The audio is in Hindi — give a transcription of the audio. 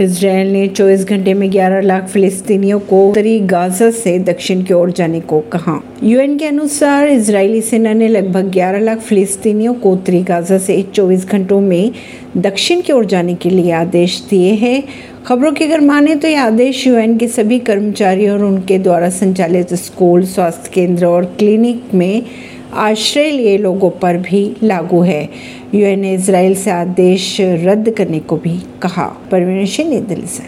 इसराइल ने 24 घंटे में 11 लाख फिलिस्तीनियों को उत्तरी गाजा से दक्षिण की ओर जाने को कहा। यूएन के अनुसार इजरायली सेना ने लगभग 11 लाख फिलिस्तीनियों को उत्तरी गाजा से 24 घंटों में दक्षिण की ओर जाने के लिए आदेश दिए हैं। खबरों की अगर माने तो ये आदेश यूएन के सभी कर्मचारियों और उनके द्वारा संचालित स्कूल, स्वास्थ्य केंद्र और क्लिनिक में आश्रय लिए लोगों पर भी लागू है। यूएन ने इसराइल से आदेश रद्द करने को भी कहा। परवीन दिल्ली से।